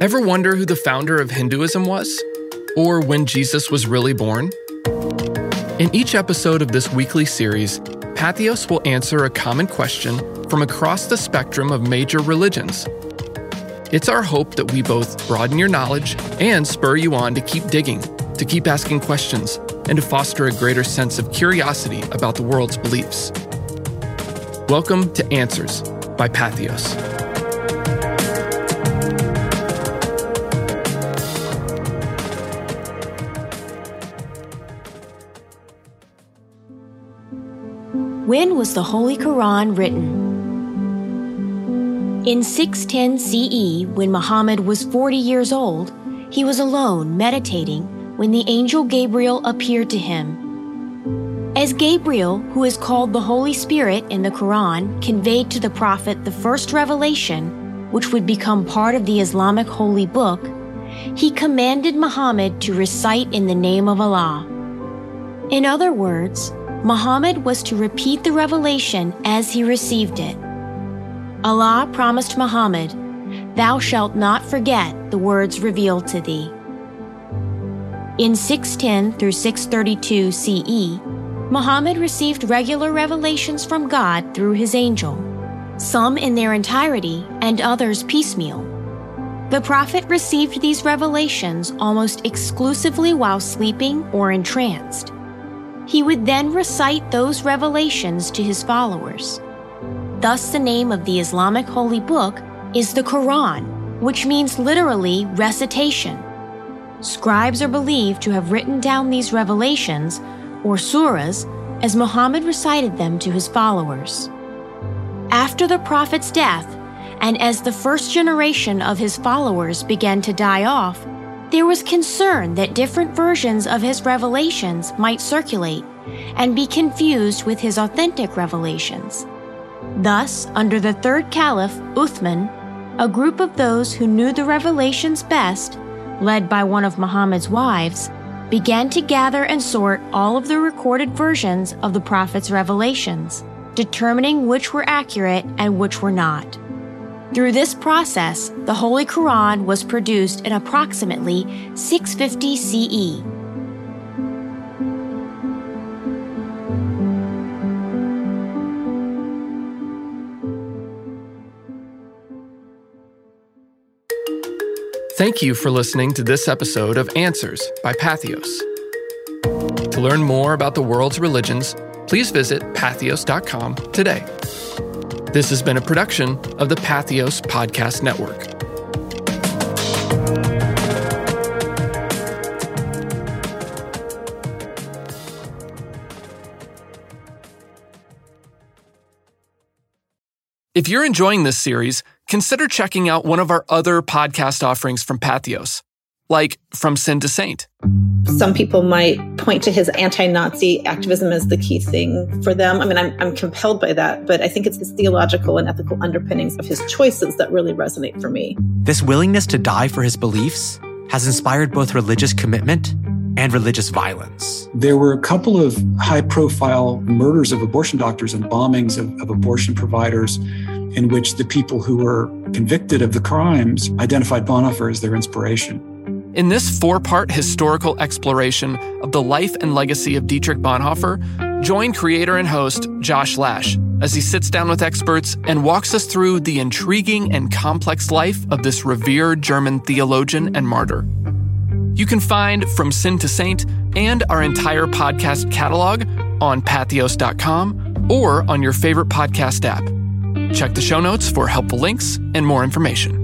Ever wonder who the founder of Hinduism was? Or when Jesus was really born? In each episode of this weekly series, Patheos will answer a common question from across the spectrum of major religions. It's our hope that we both broaden your knowledge and spur you on to keep digging, to keep asking questions, and to foster a greater sense of curiosity about the world's beliefs. Welcome to Answers by Patheos. When was the Holy Quran written? In 610 CE, when Muhammad was 40 years old, he was alone meditating when the angel Gabriel appeared to him. As Gabriel, who is called the Holy Spirit in the Quran, conveyed to the Prophet the first revelation, which would become part of the Islamic holy book, he commanded Muhammad to recite in the name of Allah. In other words, Muhammad was to repeat the revelation as he received it. Allah promised Muhammad, Thou shalt not forget the words revealed to thee. In 610 through 632 CE, Muhammad received regular revelations from God through his angel, some in their entirety and others piecemeal. The prophet received these revelations almost exclusively while sleeping or entranced. He would then recite those revelations to his followers. Thus, the name of the Islamic holy book is the Quran, which means literally recitation. Scribes are believed to have written down these revelations, or surahs, as Muhammad recited them to his followers. After the Prophet's death, and as the first generation of his followers began to die off, there was concern that different versions of his revelations might circulate and be confused with his authentic revelations. Thus, under the third caliph, Uthman, a group of those who knew the revelations best, led by one of Muhammad's wives, began to gather and sort all of the recorded versions of the Prophet's revelations, determining which were accurate and which were not. Through this process, the Holy Quran was produced in approximately 650 CE Thank you for listening to this episode of Answers by Patheos. To learn more about the world's religions, please visit patheos.com today. This has been a production of the Patheos Podcast Network. If you're enjoying this series, consider checking out one of our other podcast offerings from Patheos, like From Sin to Saint. Some people might point to his anti Nazi activism as the key thing for them. I mean, I'm, I'm compelled by that, but I think it's his theological and ethical underpinnings of his choices that really resonate for me. This willingness to die for his beliefs has inspired both religious commitment and religious violence. There were a couple of high profile murders of abortion doctors and bombings of, of abortion providers in which the people who were convicted of the crimes identified Bonhoeffer as their inspiration. In this four part historical exploration of the life and legacy of Dietrich Bonhoeffer, join creator and host Josh Lash as he sits down with experts and walks us through the intriguing and complex life of this revered German theologian and martyr. You can find From Sin to Saint and our entire podcast catalog on patheos.com or on your favorite podcast app. Check the show notes for helpful links and more information.